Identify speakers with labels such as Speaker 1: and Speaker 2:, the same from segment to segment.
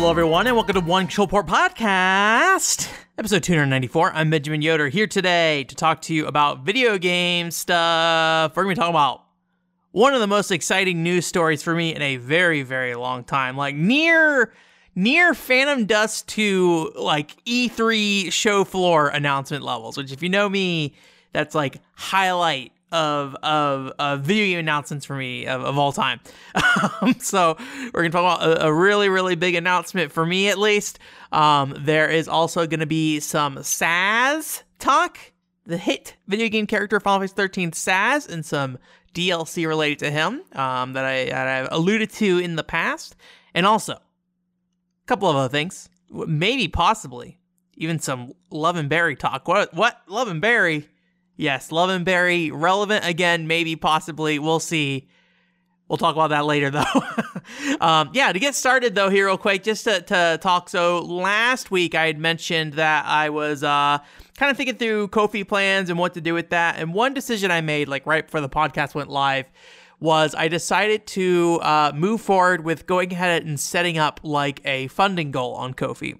Speaker 1: Hello, everyone, and welcome to One Chillport Podcast, episode 294. I'm Benjamin Yoder here today to talk to you about video game stuff. We're going to be talking about one of the most exciting news stories for me in a very, very long time. Like near near Phantom Dust to like E3 show floor announcement levels, which if you know me, that's like highlight of of, video game announcements for me of, of all time. um, so we're gonna talk about a, a, really really big announcement for me at least. Um, there is also gonna be some Sazh talk, the hit video game character Final Fantasy 13 Sazh, and some DLC related to him um, that I that I've alluded to in the past, and also a couple of other things, maybe possibly even some Love and Berry talk. What what Love and Berry? Yes, Love and Berry relevant again, maybe, possibly. We'll see. We'll talk about that later, though. um, yeah, to get started, though, here real quick, just to, to, talk. So last week I had mentioned that I was uh, kind of thinking through Ko-fi plans and what to do with that. And one decision I made, like right before the podcast went live, was I decided to uh, move forward with going ahead and setting up like a funding goal on Ko-fi.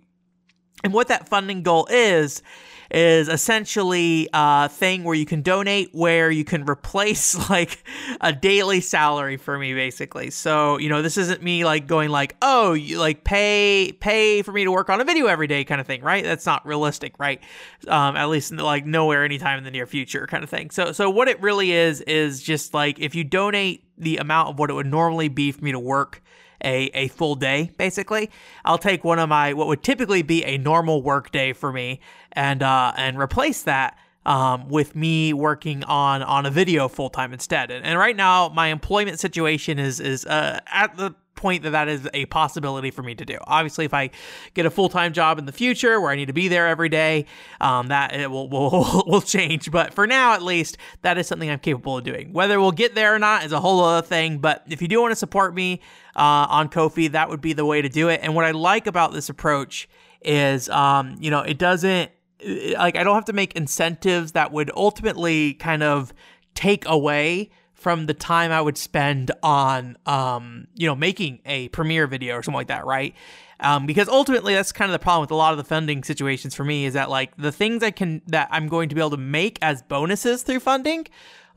Speaker 1: And what that funding goal is is essentially a thing where you can donate where you can replace like a daily salary for me basically. So, you know, this isn't me like going like, "Oh, you like pay pay for me to work on a video every day" kind of thing, right? That's not realistic, right? Um at least like nowhere anytime in the near future kind of thing. So so what it really is is just like if you donate the amount of what it would normally be for me to work a, a full day, basically. I'll take one of my, what would typically be a normal work day for me and, uh, and replace that um, with me working on on a video full time instead. And, and, right now, my employment situation is is uh, at the point that that is a possibility for me to do. Obviously, if I get a full time job in the future where I need to be there every day, um, that it will, will will change. But for now, at least, that is something I'm capable of doing. Whether we'll get there or not is a whole other thing. But if you do want to support me uh, on Ko-fi, that would be the way to do it. And what I like about this approach is, um, you know, it doesn't like I don't have to make incentives that would ultimately kind of take away from the time I would spend on, um, you know, making a premiere video or something like that, right? Um, because ultimately that's kind of the problem with a lot of the funding situations for me is that like the things I can that I'm going to be able to make as bonuses through funding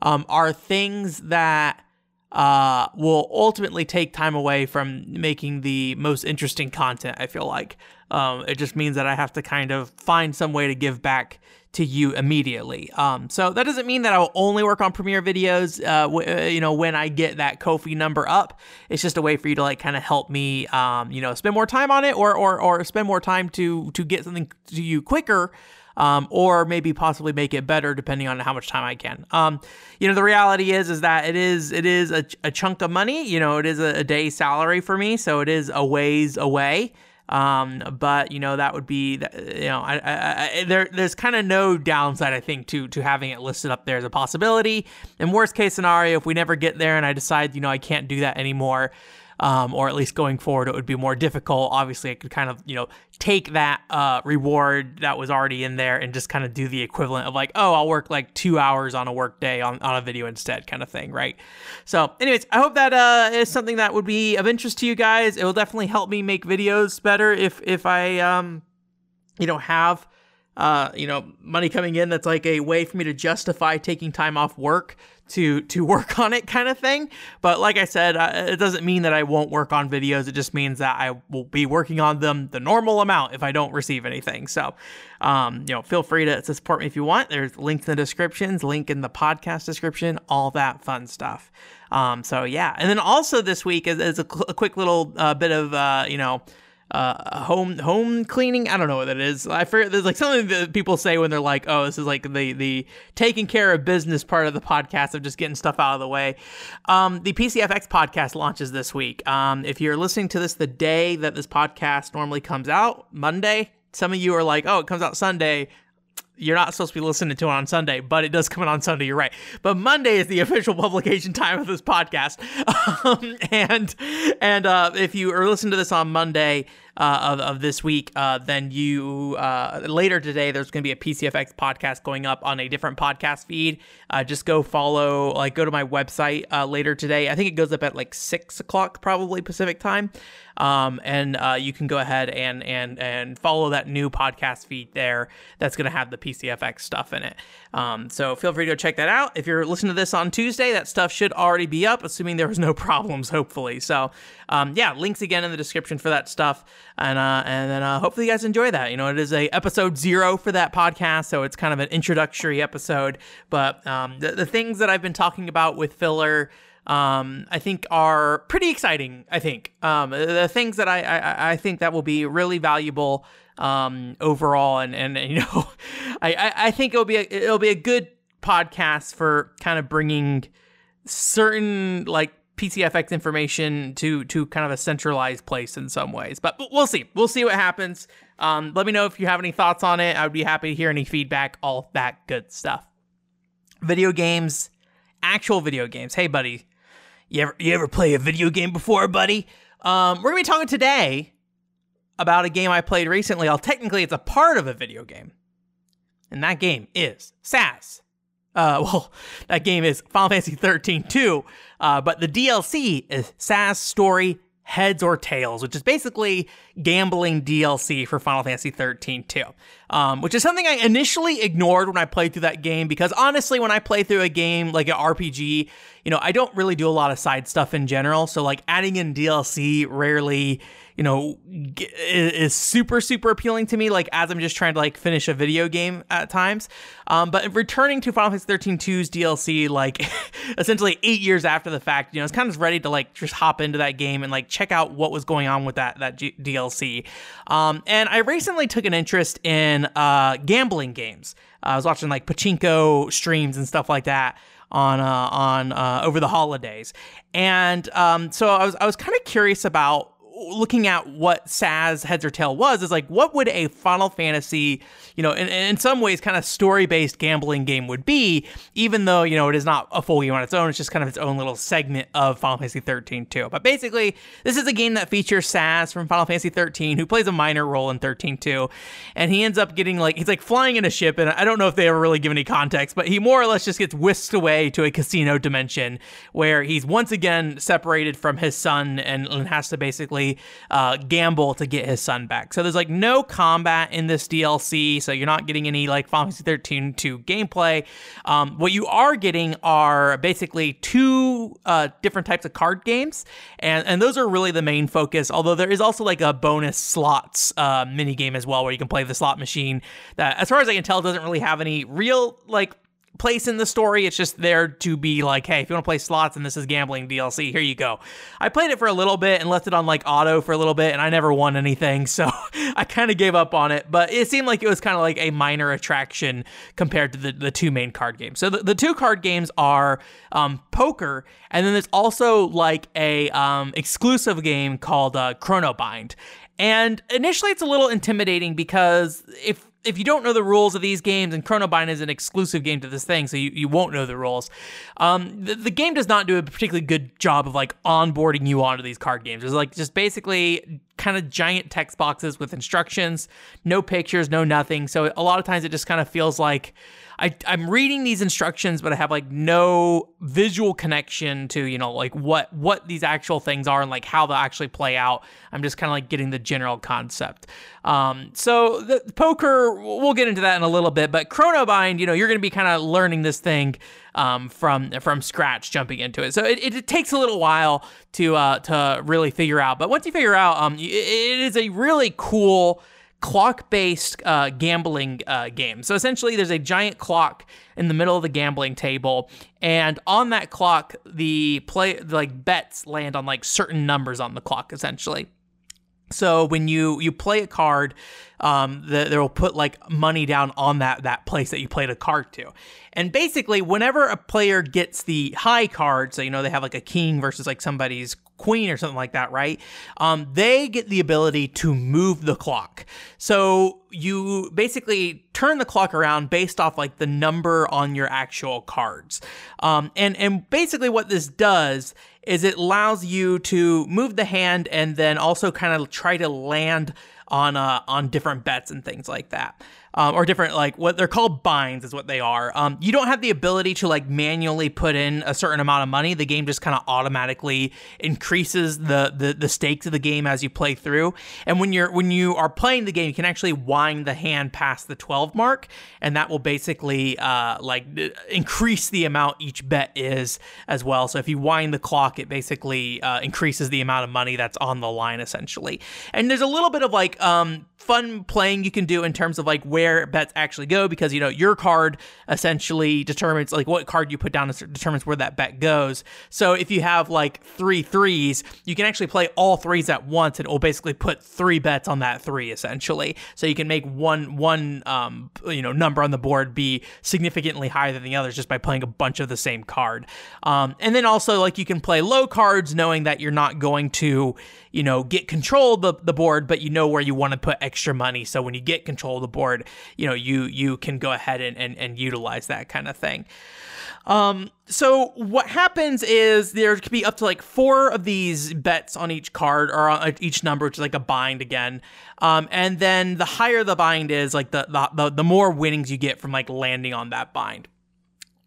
Speaker 1: um, are things that uh, will ultimately take time away from making the most interesting content. I feel like um, it just means that I have to kind of find some way to give back to you immediately. Um, so that doesn't mean that I will only work on Premiere videos, uh, w- uh, you know, when I get that Ko-fi number up. It's just a way for you to like kind of help me, um, you know, spend more time on it or, or, or spend more time to, to get something to you quicker. Um, or maybe possibly make it better depending on how much time I can. Um, you know, the reality is is that it is it is a, a chunk of money. You know, it is a, a day salary for me, so it is a ways away. Um, but you know that would be you know I, I, I there there's kind of no downside I think to to having it listed up there as a possibility. In worst case scenario, if we never get there and I decide you know I can't do that anymore, um, or at least going forward, it would be more difficult. Obviously, I could kind of, you know, take that uh, reward that was already in there and just kind of do the equivalent of like, oh, I'll work like two hours on a work day on, on a video instead, kind of thing, right? So, anyways, I hope that uh, is something that would be of interest to you guys. It will definitely help me make videos better if if I, um, you know, have uh, you know, money coming in that's like a way for me to justify taking time off work to to work on it kind of thing. But like I said, uh, it doesn't mean that I won't work on videos. It just means that I will be working on them the normal amount if I don't receive anything. So, um, you know, feel free to, support me if you want. There's links in the descriptions, link in the podcast description, all that fun stuff. Um, so yeah, and then also this week is, is a, cl- a, quick little uh, bit of uh, you know uh, home home cleaning. I don't know what that is. I forget. There's like something that people say when they're like, "Oh, this is like the the taking care of business part of the podcast of just getting stuff out of the way." Um, the PCFX podcast launches this week. Um, if you're listening to this the day that this podcast normally comes out, Monday. Some of you are like, "Oh, it comes out Sunday." you're not supposed to be listening to it on Sunday, but it does come out on Sunday. You're right. But Monday is the official publication time of this podcast. Um, and and uh, if you are listening to this on Monday, uh, of, of this week, uh, then you uh, later today there's going to be a PCFX podcast going up on a different podcast feed. Uh, just go follow, like, go to my website uh, later today. I think it goes up at like six o'clock, probably Pacific time, um, and you can go ahead and and and follow that new podcast feed there. That's going to have the PCFX stuff in it. Um, so feel free to check that out. If you're listening to this on Tuesday, that stuff should already be up, assuming there was no problems. Hopefully, so um, yeah, links again in the description for that stuff, and uh, and then uh, hopefully you guys enjoy that. You know, it is a episode zero for that podcast, so it's kind of an introductory episode. But um, the, the things that I've been talking about with filler um, I think are pretty exciting. I think um, the things that I, I, I think that will be really valuable um, overall, and, and you know, I, I think it'll be a, it'll be a good podcast for kind of bringing certain like PCFX information to to kind of a centralized place in some ways. But we'll see. We'll see what happens. Um, let me know if you have any thoughts on it. I would be happy to hear any feedback. All that good stuff. Video games, actual video games. Hey, buddy, you ever you ever play a video game before, buddy? Um, we're gonna be talking today about a game I played recently. Well, technically, it's a part of a video game, and that game is Sazh. Uh, well, that game is Final Fantasy 13 2, uh, but the DLC is Sazh Story Heads or Tails, which is basically gambling DLC for Final Fantasy 13 2, um, which is something I initially ignored when I played through that game because honestly, when I play through a game like an RPG, you know, I don't really do a lot of side stuff in general. So, like, adding in DLC rarely you know, is super, super appealing to me, like as I'm just trying to like finish a video game at times. Um, but returning to Final Fantasy 13 2's DLC, like essentially eight years after the fact, you know, it's kind of ready to like just hop into that game and like check out what was going on with that, that G- DLC. Um, and I recently took an interest in uh, gambling games. Uh, I was watching like pachinko streams and stuff like that on uh, on uh, over the holidays, and um, so I was I was kind of curious about looking at what Sazh Heads or Tail was, is like, what would a Final Fantasy, you know, in, in some ways kind of story based gambling game would be, even though, you know, it is not a full game on its own. It's just kind of its own little segment of Final Fantasy 13 too. But basically, this is a game that features Sazh from Final Fantasy 13, who plays a minor role in 13 too. And he ends up getting like, he's like flying in a ship. And I don't know if they ever really give any context, but he more or less just gets whisked away to a casino dimension where he's once again separated from his son and, and has to basically uh, gamble to get his son back. So there's like no combat in this DLC, so you're not getting any like Final Fantasy 13 2 gameplay. Um, what you are getting are basically two uh, different types of card games, and and those are really the main focus. Although there is also like a bonus slots uh, mini game as well, where you can play the slot machine. That, as far as I can tell, doesn't really have any real like place in the story. It's just there to be like, hey, if you want to play slots and this is gambling DLC, here you go. I played it for a little bit and left it on like auto for a little bit, and I never won anything, so I kind of gave up on it. But it seemed like it was kind of like a minor attraction compared to the, the two main card games. So the, the two card games are um, poker, and then there's also like a um, exclusive game called uh, Chronobind. And initially, it's a little intimidating because if if you don't know the rules of these games, and Chronobind is an exclusive game to this thing, so you, you won't know the rules. Um, the, the game does not do a particularly good job of like onboarding you onto these card games. It's like just basically kind of giant text boxes with instructions, no pictures, no nothing. So a lot of times it just kind of feels like I, I'm reading these instructions, but I have like no visual connection to, you know, like what, what these actual things are and like how they'll actually play out. I'm just kind of like getting the general concept. Um, so the poker, we'll get into that in a little bit, but Chronobind, you know, you're going to be kind of learning this thing um, from from scratch, jumping into it. So it, it, it takes a little while to uh, to really figure out. But once you figure out, um, it, is a really cool clock based uh, gambling uh, game. So essentially, there's a giant clock in the middle of the gambling table, and on that clock, the play like bets land on like certain numbers on the clock, essentially. So when you you play a card, um, the, they'll put like money down on that that place that you played a card to, and basically whenever a player gets the high card, so you know they have like a king versus like somebody's queen or something like that, right? Um, they get the ability to move the clock. So you basically turn the clock around based off like the number on your actual cards. Um, and and basically what this does is it allows you to move the hand and then also kind of try to land on uh, on different bets and things like that um, or different like what they're called binds is what they are. Um, you don't have the ability to like manually put in a certain amount of money. The game just kind of automatically increases the, the the stakes of the game as you play through. And when you're when you are playing the game, you can actually wind the hand past the 12 mark, and that will basically uh, like increase the amount each bet is as well. So if you wind the clock, it basically uh, increases the amount of money that's on the line essentially. And there's a little bit of like um, fun playing you can do in terms of like where bets actually go because you know your card essentially determines like what card you put down determines where that bet goes. So if you have like three threes, you can actually play all threes at once and it will basically put three bets on that three essentially. So you can make one one um you know number on the board be significantly higher than the others just by playing a bunch of the same card. Um, and then also like you can play low cards knowing that you're not going to you know, get control of the, the board, but you know where you want to put extra money. So when you get control of the board, you know, you you can go ahead and, and, and utilize that kind of thing. Um, so what happens is there could be up to like four of these bets on each card or on each number, which is like a bind again. Um, and then the higher the bind is, like the, the the more winnings you get from like landing on that bind.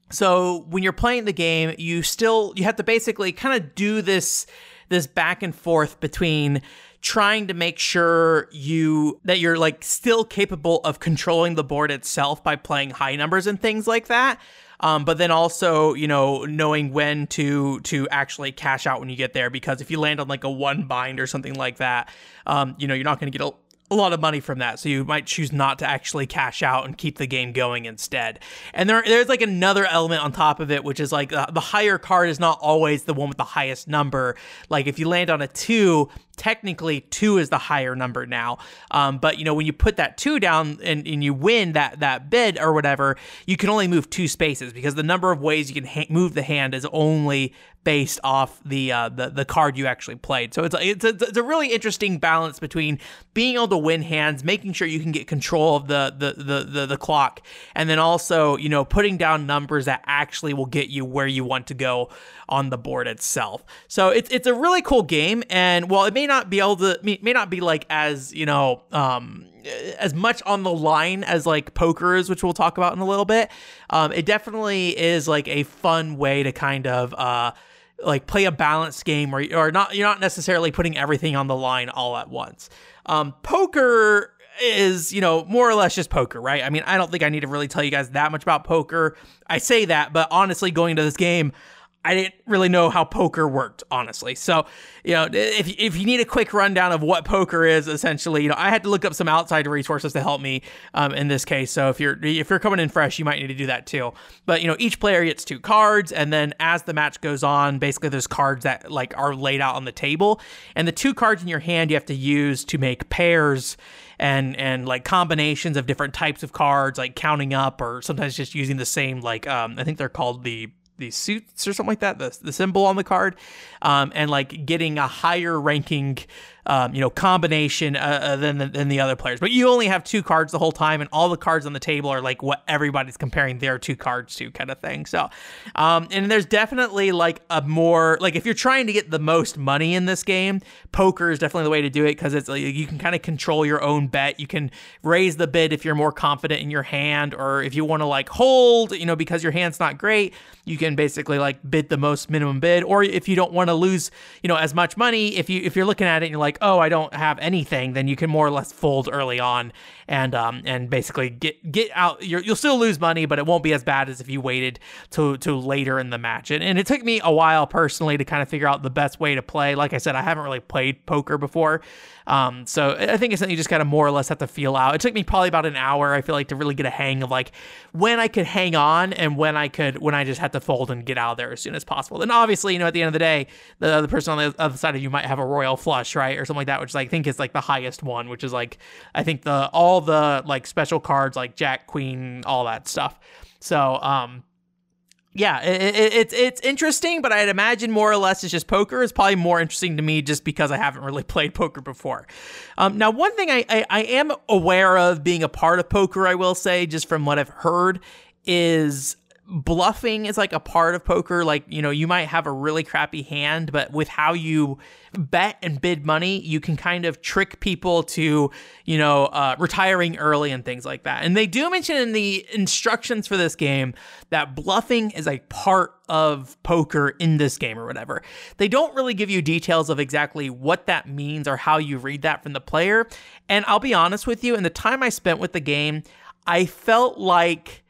Speaker 1: So when you're playing the game, you still you have to basically kind of do this this back and forth between trying to make sure you that you're like still capable of controlling the board itself by playing high numbers and things like that um, but then also you know knowing when to to actually cash out when you get there because if you land on like a one bind or something like that um, you know you're not going to get a a lot of money from that. So you might choose not to actually cash out and keep the game going instead. And there, there's like another element on top of it, which is like uh, the higher card is not always the one with the highest number. Like if you land on a two, technically two is the higher number now. Um, but you know, when you put that two down and, and you win that that bid or whatever, you can only move two spaces because the number of ways you can ha- move the hand is only based off the uh, the the card you actually played. So it's it's a, it's a really interesting balance between being able to win hands, making sure you can get control of the the the the, the clock, and then also you know putting down numbers that actually will get you where you want to go on the board itself. So it's it's a really cool game, and while it may not be able to may, may not be like as you know um, as much on the line as like poker is, which we'll talk about in a little bit. Um, it definitely is like a fun way to kind of uh, like play a balanced game where or not you're not necessarily putting everything on the line all at once. Um, poker is, you know, more or less just poker, right? I mean, I don't think I need to really tell you guys that much about poker. I say that, but honestly, going to this game, I didn't really know how poker worked, honestly. So, you know, if, if you need a quick rundown of what poker is, essentially, you know, I had to look up some outside resources to help me um, in this case. So if you're if you're coming in fresh, you might need to do that too. But you know, each player gets two cards, and then as the match goes on, basically there's cards that like are laid out on the table, and the two cards in your hand you have to use to make pairs and and like combinations of different types of cards, like counting up, or sometimes just using the same like um, I think they're called the these suits or something like that, the, the symbol on the card, um, and like getting a higher ranking um, you know, combination uh, uh, than, the, than the other players. But you only have two cards the whole time, and all the cards on the table are like what everybody's comparing their two cards to, kind of thing. So, um, and there's definitely like a more like if you're trying to get the most money in this game, poker is definitely the way to do it because it's like you can kind of control your own bet. You can raise the bid if you're more confident in your hand, or if you want to like hold, you know, because your hand's not great, you can basically like bid the most minimum bid. Or if you don't want to lose, you know, as much money, if you if you're looking at it and you're like like, oh, I don't have anything, then you can more or less fold early on and um and basically get get out. you will still lose money, but it won't be as bad as if you waited to to later in the match. And, and it took me a while personally to kind of figure out the best way to play. Like I said, I haven't really played poker before, um, so I think it's something you just kind of more or less have to feel out. It took me probably about an hour. I feel like to really get a hang of like when I could hang on and when I could when I just had to fold and get out of there as soon as possible. And obviously, you know, at the end of the day, the other person on the other side of you might have a royal flush, right, or something like that, which I think is like the highest one, which is like I think the all the like special cards like Jack, Queen, all that stuff. So um yeah, it, it, it's it's interesting, but I'd imagine more or less it's just poker is probably more interesting to me just because I haven't really played poker before. Um, now, one thing I, I, I am aware of being a part of poker, I will say, just from what I've heard, is bluffing is like a part of poker. Like, you know, you might have a really crappy hand, but with how you bet and bid money, you can kind of trick people to, you know, uh, retiring early and things like that. And they do mention in the instructions for this game that bluffing is a part of poker in this game or whatever. They don't really give you details of exactly what that means or how you read that from the player. And I'll be honest with you, in the time I spent with the game, I felt like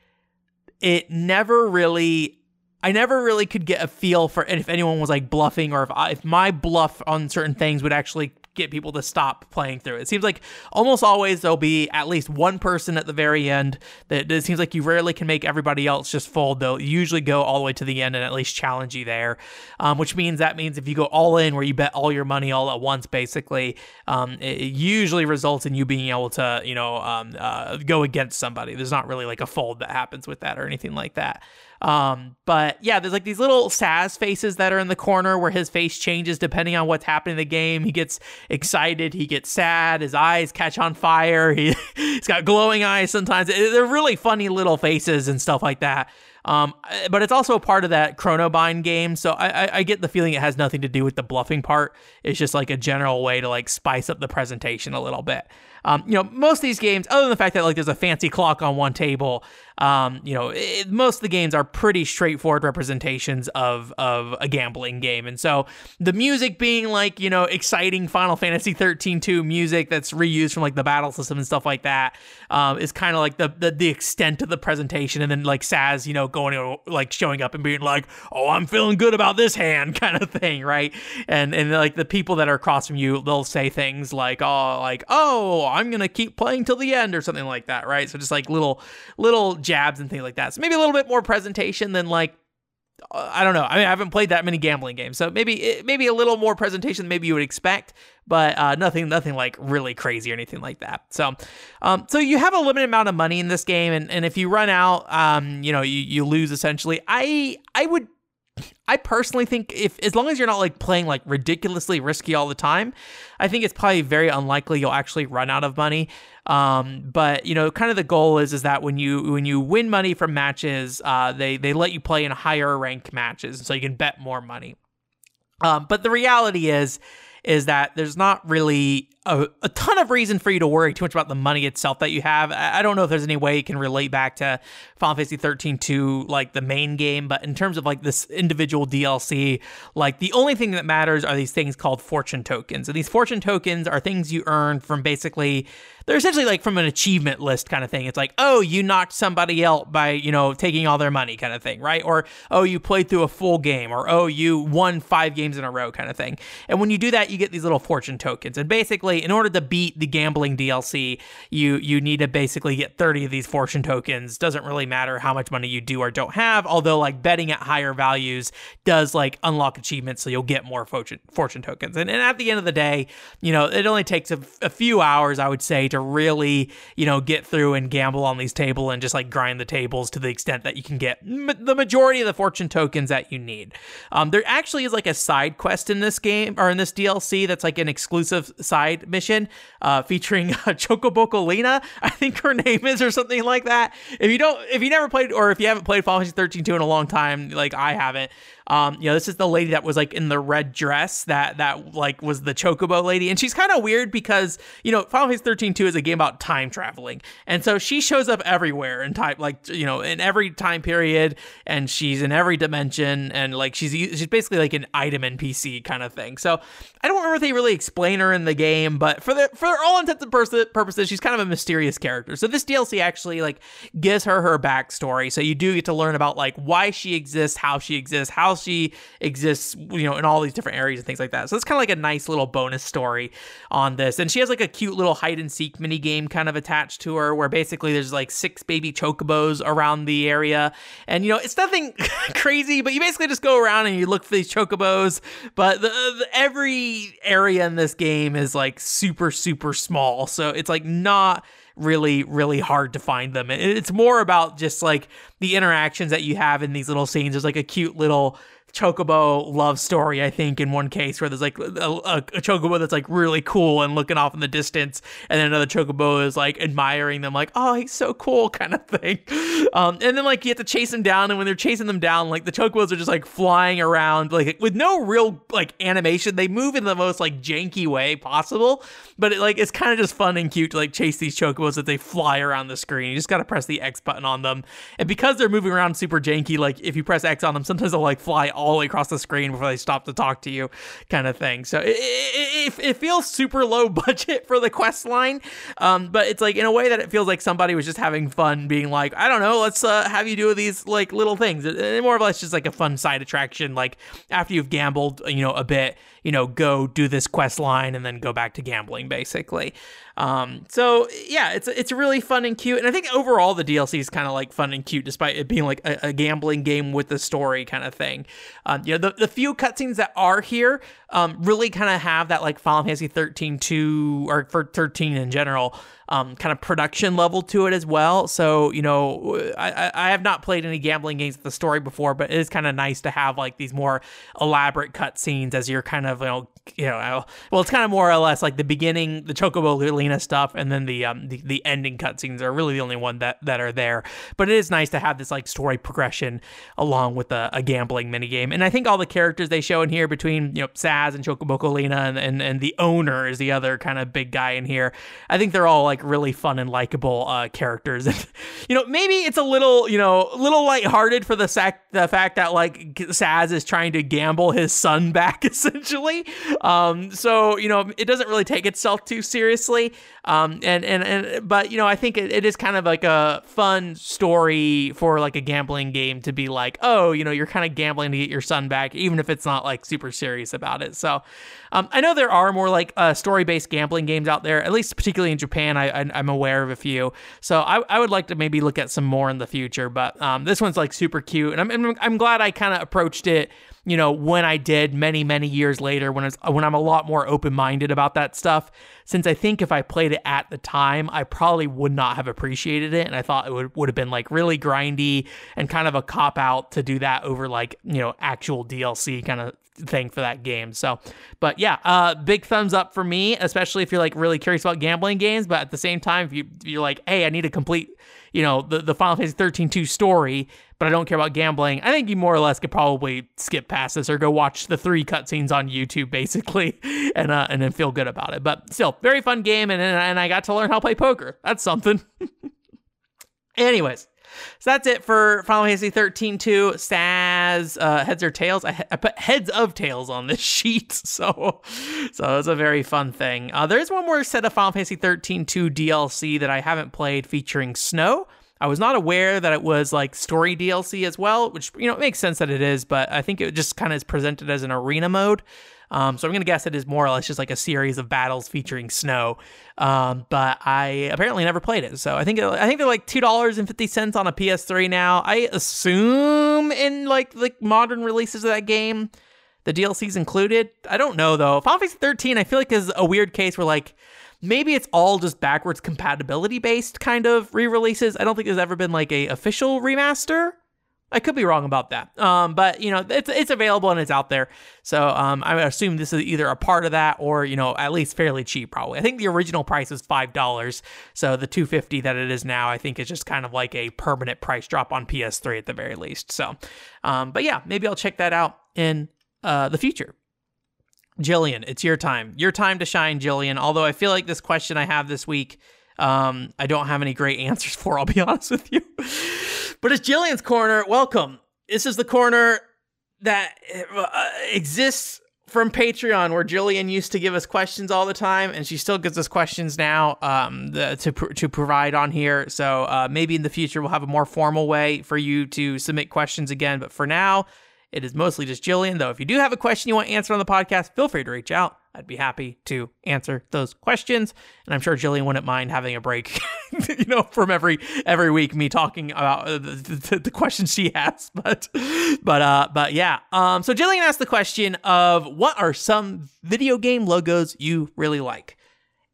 Speaker 1: it never really I never really could get a feel for if anyone was like bluffing or if I, if my bluff on certain things would actually get people to stop playing through. It seems like almost always there'll be at least one person at the very end that it seems like you rarely can make everybody else just fold. They'll usually go all the way to the end and at least challenge you there, um, which means that means if you go all in where you bet all your money all at once, basically, um, it, usually results in you being able to, you know, um, uh, go against somebody. There's not really like a fold that happens with that or anything like that. Um, but yeah, there's like these little Sazh faces that are in the corner where his face changes depending on what's happening in the game. He gets excited, he gets sad, his eyes catch on fire, he, he's got glowing eyes sometimes. They're really funny little faces and stuff like that. Um, but it's also a part of that Chronobind game, so I, I, I, get the feeling it has nothing to do with the bluffing part. It's just like a general way to like spice up the presentation a little bit. Um, you know, most of these games, other than the fact that like there's a fancy clock on one table, um, you know, it, most of the games are pretty straightforward representations of of a gambling game, and so the music being like you know exciting Final Fantasy 13 2 music that's reused from like the battle system and stuff like that um, is kind of like the, the the extent of the presentation, and then like Sazh, you know, going like showing up and being like, oh, I'm feeling good about this hand, kind of thing, right? And and like the people that are across from you, they'll say things like, oh, like oh, I'm gonna keep playing till the end or something like that, right? So just like little little jabs and things like that. So maybe a little bit more presentation than like I don't know. I mean, I haven't played that many gambling games, so maybe maybe a little more presentation than maybe you would expect, but uh, nothing nothing like really crazy or anything like that. So, um, so you have a limited amount of money in this game, and, and if you run out, um, you know, you, you lose essentially. I I would I personally think if as long as you're not like playing like ridiculously risky all the time, I think it's probably very unlikely you'll actually run out of money. Um, but you know, kind of the goal is is that when you when you win money from matches, uh, they they let you play in higher rank matches, so you can bet more money. Um, but the reality is is that there's not really a, a, ton of reason for you to worry too much about the money itself that you have. I, I don't know if there's any way you can relate back to Final Fantasy 13 to like the main game, but in terms of like this individual DLC, like the only thing that matters are these things called fortune tokens. And these fortune tokens are things you earn from basically they're essentially like from an achievement list kind of thing. It's like, oh, you knocked somebody out by, you know, taking all their money kind of thing, right? Or, oh, you played through a full game, or oh, you won five games in a row kind of thing. And when you do that, you get these little fortune tokens. And basically, in order to beat the gambling DLC, you you need to basically get 30 of these fortune tokens. Doesn't really matter how much money you do or don't have, although like betting at higher values does like unlock achievements, so you'll get more fortune fortune tokens. And, and at the end of the day, you know, it only takes a, a few hours, I would say, to really, you know, get through and gamble on these table and just like grind the tables to the extent that you can get the majority of the fortune tokens that you need. Um, there actually is like a side quest in this game or in this DLC that's like an exclusive side mission uh, featuring uh, Chocobo I think her name is or something like that. If you don't, if you never played or if you haven't played Final Fantasy 13 2 in a long time, like I haven't, um, you know, this is the lady that was like in the red dress that that like was the Chocobo lady, and she's kind of weird because you know Final Fantasy 13 2 is a game about time traveling, and so she shows up everywhere in time, like you know, in every time period, and she's in every dimension, and like she's she's basically like an item NPC kind of thing. So I don't remember if they really explain her in the game, but for the for all intents and purposes, she's kind of a mysterious character. So this DLC actually like gives her her backstory, so you do get to learn about like why she exists, how she exists, how she exists, you know, in all these different areas and things like that. So it's kind of like a nice little bonus story on this. And she has like a cute little hide and seek mini game kind of attached to her where basically there's like six baby chocobos around the area. And you know, it's nothing crazy, but you basically just go around and you look for these chocobos, but the, the every area in this game is like super super small. So it's like not really, really hard to find them. It's more about just like the interactions that you have in these little scenes. There's like a cute little chocobo love story, I think, in one case where there's like a, a, a, chocobo that's like really cool and looking off in the distance, and then another chocobo is like admiring them, like, oh, he's so cool, kind of thing. Um, and then like you have to chase them down, and when they're chasing them down, like the chocobos are just like flying around, like with no real like animation. They move in the most like janky way possible, but it, like it's kind of just fun and cute to like chase these chocobos that they fly around the screen. You just got to press the X button on them, and because they're moving around super janky, like if you press X on them, sometimes they'll like fly all the way across the screen before they stop to talk to you, kind of thing. So it, it, it feels super low budget for the quest line, um, but it's like in a way that it feels like somebody was just having fun, being like, I don't know, let's uh, have you do these like little things. It, more or less just like a fun side attraction. Like after you've gambled, you know, a bit, you know, go do this quest line and then go back to gambling, basically. Um, so yeah, it's it's really fun and cute, and I think overall the DLC is kind of like fun and cute, despite it being like a, a gambling game with the story kind of thing. Um, you know, the, the few cutscenes that are here um, really kind of have that like Final Fantasy 13 2 or for 13 in general um, kind of production level to it as well. So, you know, I, I have not played any gambling games with the story before, but it is kind of nice to have like these more elaborate cutscenes as you're kind of, you know, you know, well, it's kind of more or less like the beginning, the Chocobo Lina stuff, and then the um the, the ending cutscenes are really the only one that that are there. But it is nice to have this like story progression along with a, a gambling mini game. And I think all the characters they show in here between you know Sazh and Chocobo Lina and, and and the owner is the other kind of big guy in here. I think they're all like like really fun and likable uh, characters. And you know, maybe it's a little you know a little lighthearted for the sac- the fact that like Sazh is trying to gamble his son back essentially. Um, so you know, it doesn't really take itself too seriously. Um, and and and but you know, I think it, it is kind of like a fun story for like a gambling game to be like, oh, you know, you're kind of gambling to get your son back, even if it's not like super serious about it. So um, I know there are more like uh, story based gambling games out there, at least particularly in Japan. I, I am aware of a few, so I, I would like to maybe look at some more in the future. But um, this one's like super cute, and I'm I'm, I'm glad I kind of approached it you know, when I did many, many years later, when it's when I'm a lot more open minded about that stuff. Since I think if I played it at the time, I probably would not have appreciated it, and I thought it would would have been like really grindy and kind of a cop out to do that over like you know actual DLC kind of thing for that game. So, but yeah, uh, big thumbs up for me, especially if you're like really curious about gambling games. But at the same time, if you you're like, hey, I need a complete, you know, the the Final Fantasy 13 2 story, but I don't care about gambling. I think you more or less could probably skip past this or go watch the three cutscenes on YouTube, basically, and uh, and then feel good about it. But still, very fun game, and and I got to learn how to play poker. That's something. Anyways, so that's it for Final Fantasy 13 2. Sazh, uh, heads or tails. I, I, put heads of tails on this sheet. So, so it's a very fun thing. Uh, there's one more set of Final Fantasy 13 2 DLC that I haven't played featuring Snow. I was not aware that it was like story DLC as well, which, you know, it makes sense that it is, but I think it just kind of is presented as an arena mode. Um, so I'm gonna guess it is more or less just like a series of battles featuring snow. Um, but I apparently never played it, so I think I think they're like two dollars and fifty cents on a PS3 now. I assume in like like modern releases of that game, the DLC's included. I don't know though. Final Fantasy 13, I feel like is a weird case where like maybe it's all just backwards compatibility based kind of re-releases. I don't think there's ever been like a official remaster. I could be wrong about that. Um, but you know, it's it's available and it's out there. So um, I assume this is either a part of that or you know at least fairly cheap. Probably. I think the original price was five dollars. So the two fifty that it is now, I think is just kind of like a permanent price drop on PS3 at the very least. So, um, but yeah, maybe I'll check that out in uh, the future. Jillian, it's your time. Your time to shine, Jillian. Although I feel like this question I have this week, um, I don't have any great answers for. I'll be honest with you. But it's Jillian's corner. Welcome. This is the corner that uh, exists from Patreon, where Jillian used to give us questions all the time, and she still gives us questions now um, the, to pr- to provide on here. So uh, maybe in the future we'll have a more formal way for you to submit questions again. But for now, it is mostly just Jillian. Though, if you do have a question you want answered on the podcast, feel free to reach out. I'd be happy to answer those questions, and I'm sure Jillian wouldn't mind having a break, you know, from every every week me talking about uh, the, the, the, questions she has. But but uh but yeah. Um. So Jillian asked the question of what are some video game logos you really like,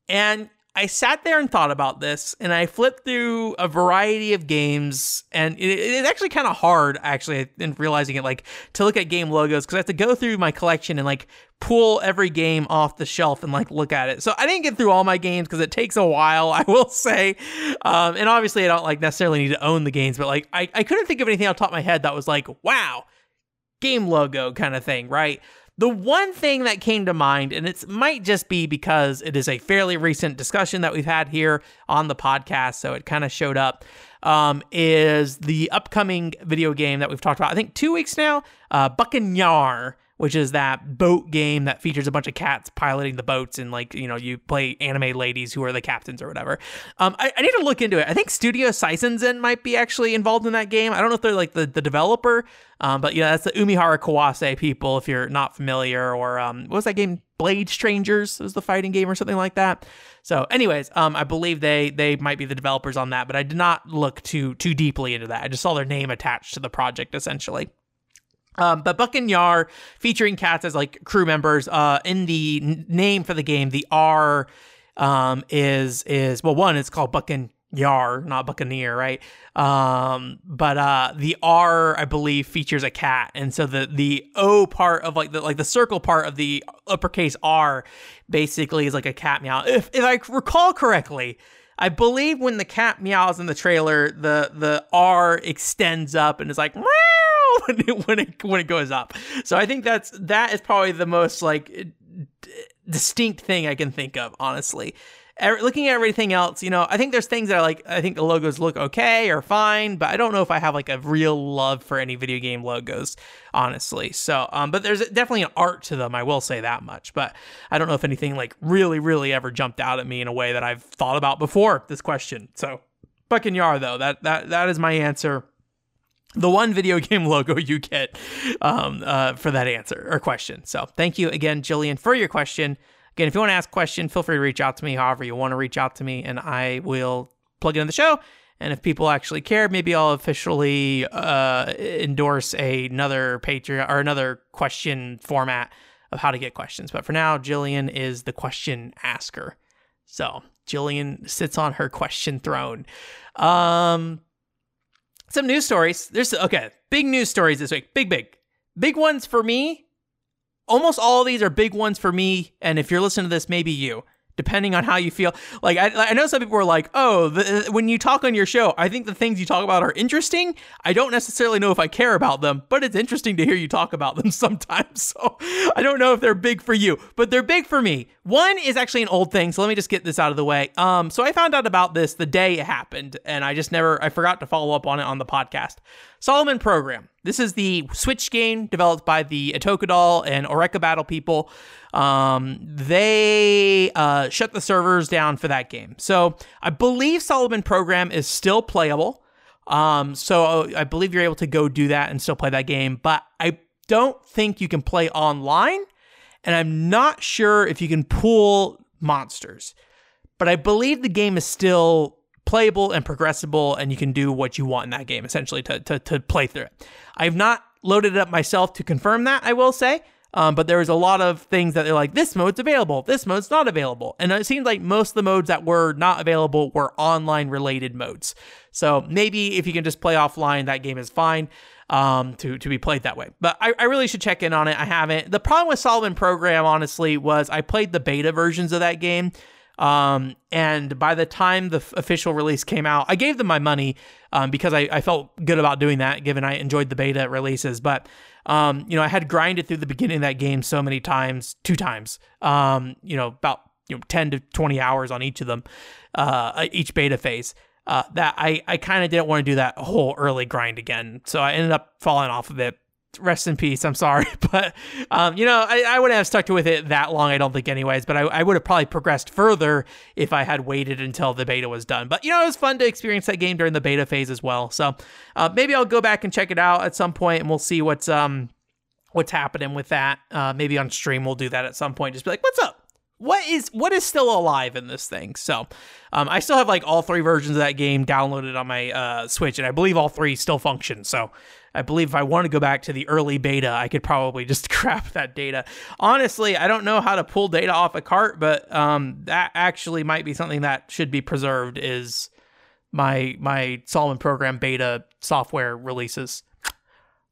Speaker 1: and I sat there and thought about this, and I flipped through a variety of games, and it, it's actually kind of hard, actually, in realizing it, like to look at game logos because I have to go through my collection and like pull every game off the shelf and like look at it. So I didn't get through all my games because it takes a while, I will say. Um, and obviously, I don't like necessarily need to own the games, but like I, I couldn't think of anything off top of my head that was like, wow, game logo kind of thing, right? The one thing that came to mind, and it might just be because it is a fairly recent discussion that we've had here on the podcast, so it kind of showed up, um, is the upcoming video game that we've talked about, I think two weeks now, uh, Buccanyar which is that boat game that features a bunch of cats piloting the boats and like you know you play anime ladies who are the captains or whatever. Um, I, I, need to look into it. I think Studio Saizensen might be actually involved in that game. I don't know if they're like the, the developer, um, but yeah, that's the Umihara Kawase people. If you're not familiar, or um, what was that game? Blade Strangers was the fighting game or something like that. So, anyways, um, I believe they they might be the developers on that, but I did not look too too deeply into that. I just saw their name attached to the project essentially. Um, but Buccanyar featuring cats as like crew members. Uh, in the n- name for the game, the R um, is is well, one it's called Buccanyar, not Buccaneer, right? Um, but uh, the R I believe features a cat, and so the the O part of like the like the circle part of the uppercase R basically is like a cat meow. If if I recall correctly. I believe when the cat meows in the trailer, the the R extends up and is like meow when it, when it when it goes up. So I think that's that is probably the most like d- distinct thing I can think of, honestly. Looking at everything else, you know, I think there's things that I like. I think the logos look okay or fine, but I don't know if I have like a real love for any video game logos, honestly. So, um, but there's definitely an art to them. I will say that much. But I don't know if anything like really, really ever jumped out at me in a way that I've thought about before this question. So, Buccanyar though, that that that is my answer the one video game logo you get um, uh, for that answer or question. So thank you again, Jillian, for your question. Again, if you want to ask a question, feel free to reach out to me however you want to reach out to me, and I will plug it in the show. And if people actually care, maybe I'll officially uh, endorse a, another Patreon or another question format of how to get questions. But for now, Jillian is the question asker. So Jillian sits on her question throne. Um, some news stories. There's okay, big news stories this week. Big, big, big ones for me. Almost all of these are big ones for me. And if you're listening to this, maybe you depending on how you feel. Like I, I know some people are like, oh, the, when you talk on your show, I think the things you talk about are interesting. I don't necessarily know if I care about them, but it's interesting to hear you talk about them sometimes. So I don't know if they're big for you, but they're big for me. One is actually an old thing, so let me just get this out of the way. Um, so I found out about this the day it happened, and I just never, I forgot to follow up on it on the podcast. Solomon Program. This is the Switch game developed by the Atokadal and Ogre Battle people. Um, they uh, shut the servers down for that game. So I believe Solomon Program is still playable. Um, so I believe you're able to go do that and still play that game, but I don't think you can play online, and I'm not sure if you can pull monsters. But I believe the game is still playable and progressible, and you can do what you want in that game essentially to, to, to play through it. I've not loaded it up myself to confirm that, I will say. Um, but there was a lot of things that they're like, this mode's available, this mode's not available. And it seems like most of the modes that were not available were online related modes. So maybe if you can just play offline, that game is fine um, to, to be played that way. But I, I really should check in on it. I haven't. The problem with Solomon Program, honestly, was I played the beta versions of that game um, and by the time the f- official release came out, I gave them my money um, because I, I, felt good about doing that, given I enjoyed the beta releases. But um, you know, I had grinded through the beginning of that game so many times, two times. Um, you know, about you know ten to twenty hours on each of them, uh, each beta phase. Uh, that I, I kind of didn't want to do that whole early grind again. So I ended up falling off of it rest in peace. I'm sorry, but um, you know, I, I wouldn't have stuck with it that long. I don't think, anyways. But I, I would have probably progressed further if I had waited until the beta was done. But you know, it was fun to experience that game during the beta phase as well. So uh, maybe I'll go back and check it out at some point, and we'll see what's um what's happening with that. Uh, maybe on stream we'll do that at some point. Just be like, what's up? what is what is still alive in this thing so um, i still have like all three versions of that game downloaded on my uh, switch and i believe all three still function so I believe if I want to go back to the early beta, I could probably just grab that data. Honestly, I don't know how to pull data off a cart, but um, that actually might be something that should be preserved. Is my my Solomon program beta software releases.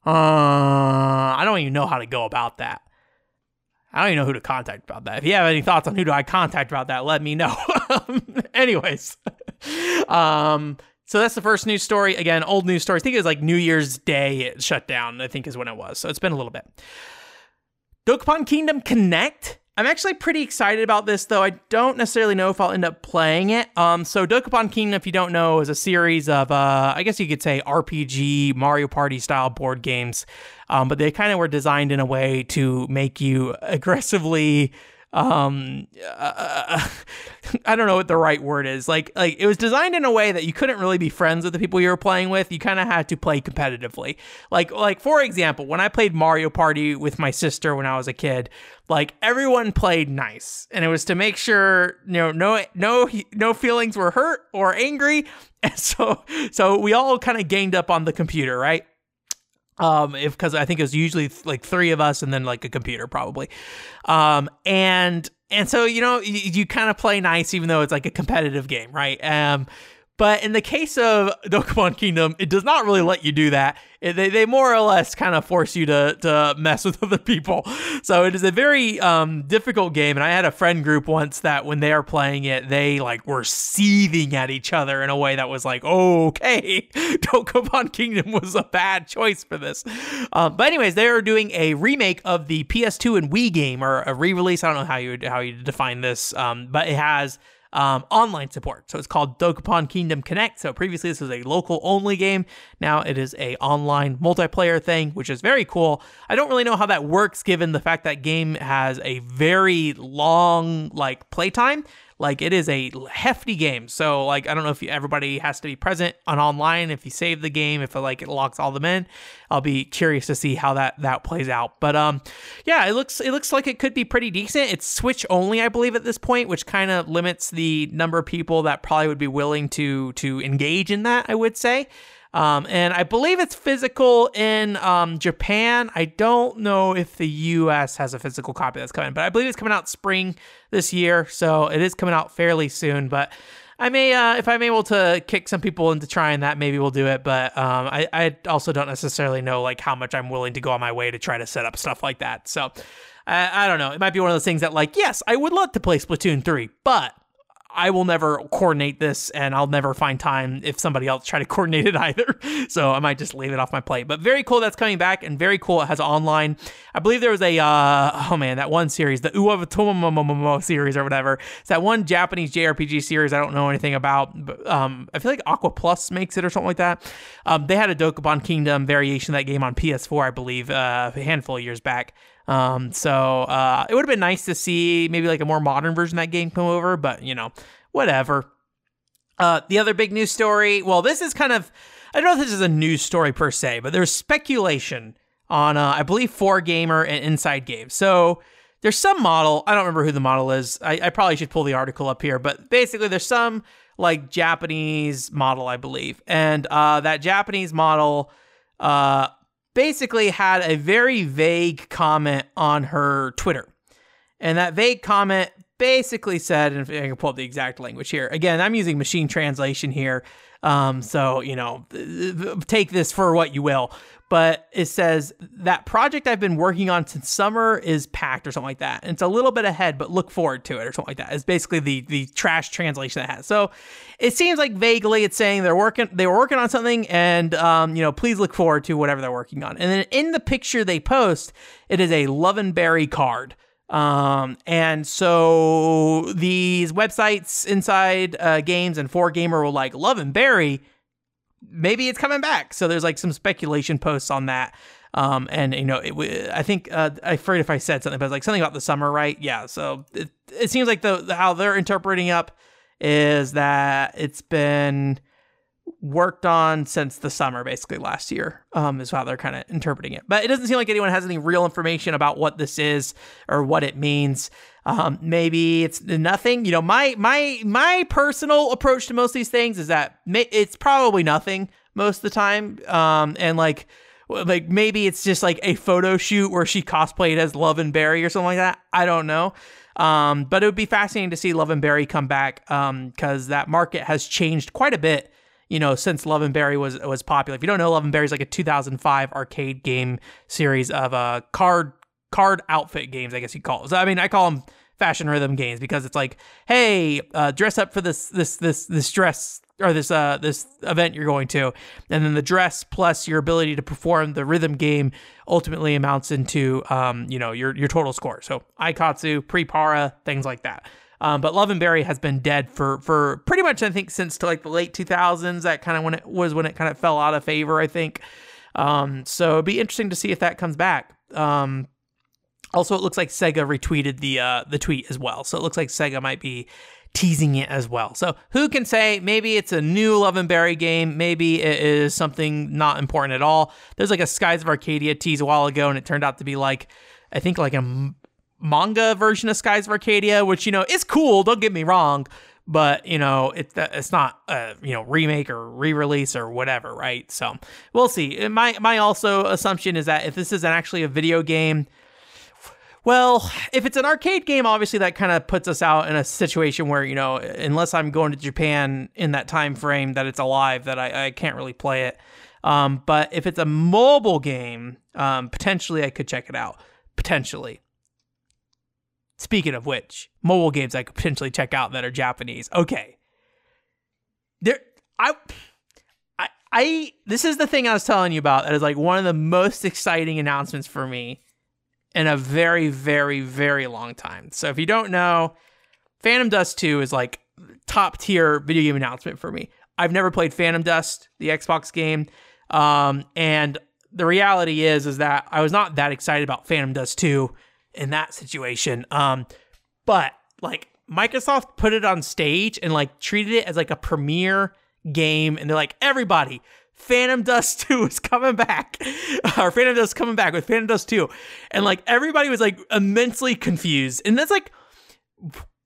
Speaker 1: Uh, I don't even know how to go about that. I don't even know who to contact about that. If you have any thoughts on who do I contact about that, let me know. Anyways, um, so that's the first news story. Again, old news story. I think it was like New Year's Day it shut down. I think is when it was. So it's been a little bit. Dokapon Kingdom Connect. I'm actually pretty excited about this, though. I don't necessarily know if I'll end up playing it. Um, so Dokapon Kingdom, if you don't know, is a series of, uh, I guess you could say RPG Mario Party style board games. Um, but they kind of were designed in a way to make you aggressively um uh, I don't know what the right word is. Like like it was designed in a way that you couldn't really be friends with the people you were playing with. You kind of had to play competitively. Like like for example, when I played Mario Party with my sister when I was a kid, like everyone played nice and it was to make sure you know no no no feelings were hurt or angry. And so so we all kind of gained up on the computer, right? Um if because i think it was usually th- like three of us and then like a computer probably. Um and and so you know you, you kind of play nice even though it's like a competitive game right? Um but in the case of Dokapon Kingdom, it does not really let you do that. They, they more or less kind of force you to, to mess with other people. So it is a very um, difficult game. And I had a friend group once that when they are playing it, they like were seething at each other in a way that was like, oh, okay, Dokapon Kingdom was a bad choice for this. Um, but anyways, they are doing a remake of the PS2 and Wii game or a re-release. I don't know how you how you define this, um, but it has um, online support. So it's called Dokapon Kingdom Connect. So previously this was a local only game. Now it is a online multiplayer thing, which is very cool. I don't really know how that works given the fact that game has a very long like playtime. Like it is a hefty game. So like I don't know if you, everybody has to be present on online if you save the game if it, like it locks all them in. I'll be curious to see how that that plays out. But um yeah, it looks it looks like it could be pretty decent. It's Switch only I believe at this point, which kind of limits the number of people that probably would be willing to to engage in that, I would say. Um, and I believe it's physical in um, Japan. I don't know if the US has a physical copy that's coming, but I believe it's coming out spring this year. So it is coming out fairly soon. But I may, uh, if I'm able to kick some people into trying that, maybe we'll do it. But um, I, I also don't necessarily know like how much I'm willing to go on my way to try to set up stuff like that. So I, I don't know. It might be one of those things that like, yes, I would love to play Splatoon 3, but I will never coordinate this and I'll never find time if somebody else try to coordinate it either. So I might just leave it off my plate. But very cool that's coming back and very cool it has online. I believe there was a uh, oh man, that one series, the Uwatomomomomo series or whatever. It's that one Japanese JRPG series I don't know anything about. But, um, I feel like Aqua Plus makes it or something like that. Um, they had a Dokapon Kingdom variation of that game on PS4, I believe, uh, a handful of years back. Um, so uh, it would have been nice to see maybe like a more modern version of that game come over, but you know, whatever. Uh, the other big news story, well, this is kind of, I don't know if this is a news story per se, but there's speculation on, uh, I believe, 4Gamer and Inside Games. So there's some model, I don't remember who the model is. I, I probably should pull the article up here, but basically there's some like Japanese model, I believe. And uh, that Japanese model uh, basically had a very vague comment on her Twitter. And that vague comment basically said, and I can pull up the exact language here. Again, I'm using machine translation here. Um, so, you know, take this for what you will but it says that project I've been working on since summer is packed or something like that. And it's a little bit ahead, but look forward to it or something like that. It's basically the the trash translation that has. So it seems like vaguely it's saying they're working they were working on something and um, you know, please look forward to whatever they're working on. And then in the picture they post, it is a Love and Berry card. Um, and so these websites inside uh, games and 4Gamer were like, Love and Berry maybe it's coming back. So there's like some speculation posts on that. Um, and you know, it, I think uh, I forget if I said something, but it's like something about the summer, right? Yeah. So it, it seems like the, the how they're interpreting up is that it's been worked on since the summer, basically last year, um, is how they're kind of interpreting it. But it doesn't seem like anyone has any real information about what this is or what it means. Um, maybe it's nothing. You know, my my my personal approach to most of these things is that it's probably nothing most of the time. Um, and like like maybe it's just like a photo shoot where she cosplayed as Love and Berry or something like that. I don't know. Um, but it would be fascinating to see Love and Berry come back because um, that market has changed quite a bit. You know, since Love and Berry was was popular. If you don't know, Love and Berry is like a 2005 arcade game series of uh card card outfit games. I guess you call it. So, I mean, I call them fashion rhythm games because it's like, hey, uh, dress up for this this this this dress or this uh this event you're going to and then the dress plus your ability to perform the rhythm game ultimately amounts into um you know your your total score so aikatsu PriPara things like that um, but Love and Berry has been dead for for pretty much I think since to like the late 2000s. That kind of when it was when it kind of fell out of favor. I think. Um, so it'd be interesting to see if that comes back. Um, also, it looks like Sega retweeted the uh, the tweet as well. So it looks like Sega might be teasing it as well. So who can say maybe it's a new Love and Berry game, maybe it is something not important at all. There's like a Skies of Arcadia tease a while ago, and it turned out to be like I think like a manga version of Skies of Arcadia, which you know is cool. Don't get me wrong, but you know it's it's not a you know remake or re-release or whatever, right? So we'll see. My my also assumption is that if this is actually a video game well, if it's an arcade game, obviously that kind of puts us out in a situation where you know, unless I'm going to Japan in that time frame that it's alive, that I, I can't really play it. Um, but if it's a mobile game, um, potentially I could check it out. Potentially. Speaking of which, mobile games I could potentially check out that are Japanese. Okay. There, I, I, I. This is the thing I was telling you about. That is like one of the most exciting announcements for me in a very, very, very long time. So if you don't know, Phantom Dust 2 is like top tier video game announcement for me. I've never played Phantom Dust, the Xbox game. Um, and the reality is, is that I was not that excited about Phantom Dust 2 in that situation. Um, but like Microsoft put it on stage and like treated it as like a premiere game. And they're like, everybody, Phantom Dust 2 is coming back. or Phantom Dust is coming back with Phantom Dust 2. And like everybody was like immensely confused. And that's like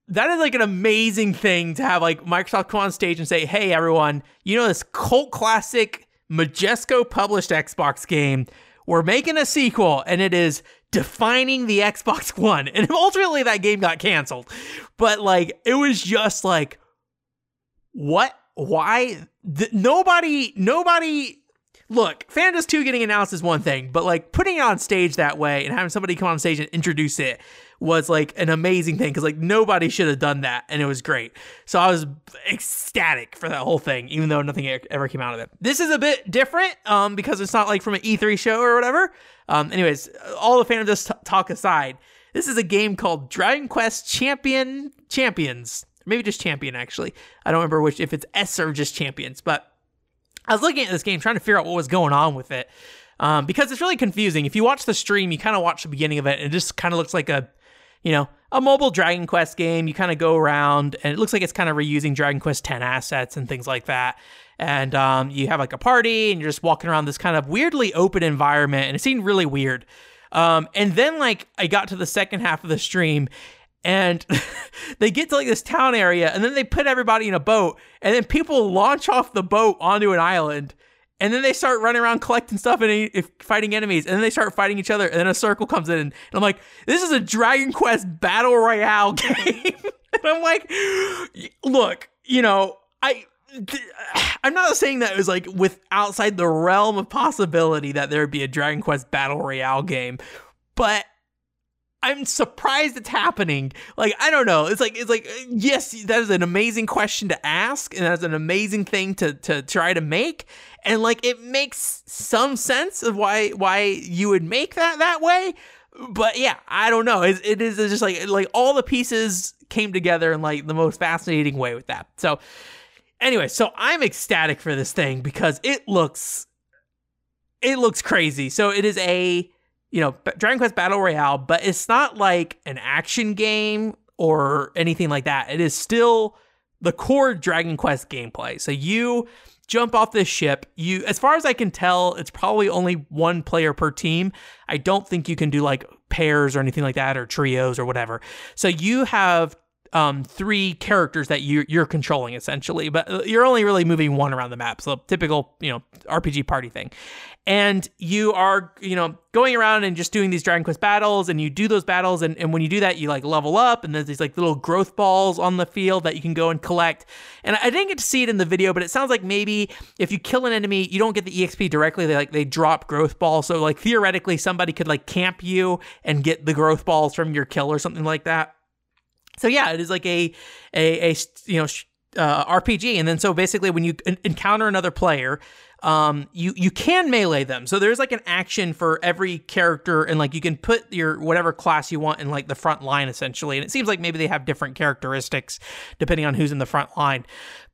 Speaker 1: that is like an amazing thing to have like Microsoft come on stage and say, "Hey everyone, you know this cult classic Majesco published Xbox game, we're making a sequel and it is defining the Xbox One." And ultimately that game got canceled. But like it was just like what why th- nobody nobody look Phantom 2 getting announced is one thing but like putting it on stage that way and having somebody come on stage and introduce it was like an amazing thing because like nobody should have done that and it was great. So i was ecstatic for that whole thing even though nothing ever came out of it. This is a bit different um because it's not like from an e3 show or whatever. Um anyways all the Dust t- talk aside this is a game called dragon quest champion champions maybe just champion actually. I don't remember which if it's S or just champions, but I was looking at this game trying to figure out what was going on with it. Um, because it's really confusing. If you watch the stream, you kind of watch the beginning of it, and it just kind of looks like a, you know, a mobile Dragon Quest game. You kind of go around, and it looks like it's kind of reusing Dragon Quest X assets and things like that. And um, you have like a party, and you're just walking around this kind of weirdly open environment, and it seemed really weird. Um, and then like I got to the second half of the stream, and they get to like this town area and then they put everybody in a boat and then people launch off the boat onto an island and then they start running around collecting stuff and fighting enemies and then they start fighting each other and then a circle comes in and i'm like this is a dragon quest battle royale game. And i'm like look you know i i'm not saying that it was like with outside the realm of possibility that there would be a dragon quest battle royale game but I'm surprised it's happening. Like I don't know. It's like it's like yes, that is an amazing question to ask, and that's an amazing thing to to try to make, and like it makes some sense of why why you would make that that way. But yeah, I don't know. It, it is just like like all the pieces came together in like the most fascinating way with that. So anyway, so I'm ecstatic for this thing because it looks it looks crazy. So it is a you know, Dragon Quest Battle Royale, but it's not like an action game or anything like that. It is still the core Dragon Quest gameplay. So you jump off this ship. You as far as I can tell, it's probably only one player per team. I don't think you can do like pairs or anything like that or trios or whatever. So you have um, three characters that you, you're controlling essentially, but uh, you're only really moving one around the map. So typical, you know, RPG party thing. And you are, you know, going around and just doing these Dragon Quest battles, and you do those battles, and, and when you do that, you like level up, and there's these like little growth balls on the field that you can go and collect. And I didn't get to see it in the video, but it sounds like maybe if you kill an enemy, you don't get the EXP directly. They like they drop growth balls. So like theoretically, somebody could like camp you and get the growth balls from your kill or something like that. So yeah, it is like a a, a you know uh, RPG, and then so basically when you encounter another player, um, you you can melee them. So there's like an action for every character, and like you can put your whatever class you want in like the front line essentially. And it seems like maybe they have different characteristics depending on who's in the front line.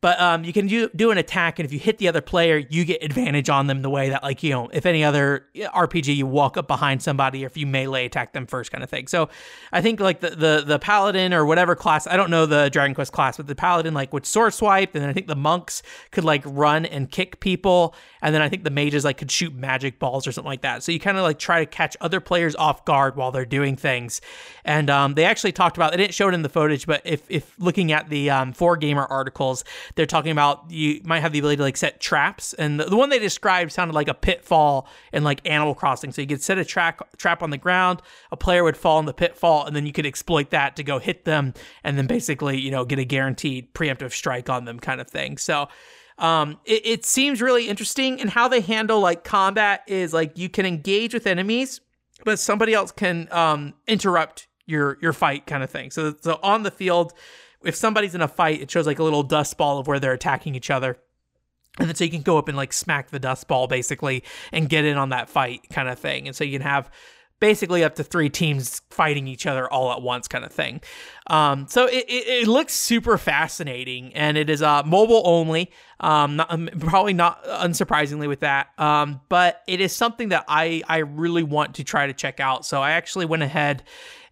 Speaker 1: But um, you can do, do an attack, and if you hit the other player, you get advantage on them the way that, like, you know, if any other RPG, you walk up behind somebody, or if you melee attack them first, kind of thing. So I think, like, the, the, the Paladin or whatever class, I don't know the Dragon Quest class, but the Paladin, like, would sword swipe, and then I think the monks could, like, run and kick people, and then I think the mages, like, could shoot magic balls or something like that. So you kind of, like, try to catch other players off guard while they're doing things. And um, they actually talked about, they didn't show it in the footage, but if, if looking at the um, 4Gamer articles, they're talking about you might have the ability to like set traps, and the, the one they described sounded like a pitfall in like Animal Crossing. So you could set a trap trap on the ground, a player would fall in the pitfall, and then you could exploit that to go hit them, and then basically you know get a guaranteed preemptive strike on them, kind of thing. So. Um, it, it seems really interesting and how they handle like combat is like you can engage with enemies, but somebody else can um, interrupt your your fight kind of thing. So so on the field, if somebody's in a fight, it shows like a little dust ball of where they're attacking each other. And then so you can go up and like smack the dust ball basically and get in on that fight kind of thing. And so you can have basically up to three teams fighting each other all at once kind of thing. Um, so it, it, it, looks super fascinating and it is uh, mobile only. Um, not, um, probably not unsurprisingly with that. Um, but it is something that I, I really want to try to check out. So I actually went ahead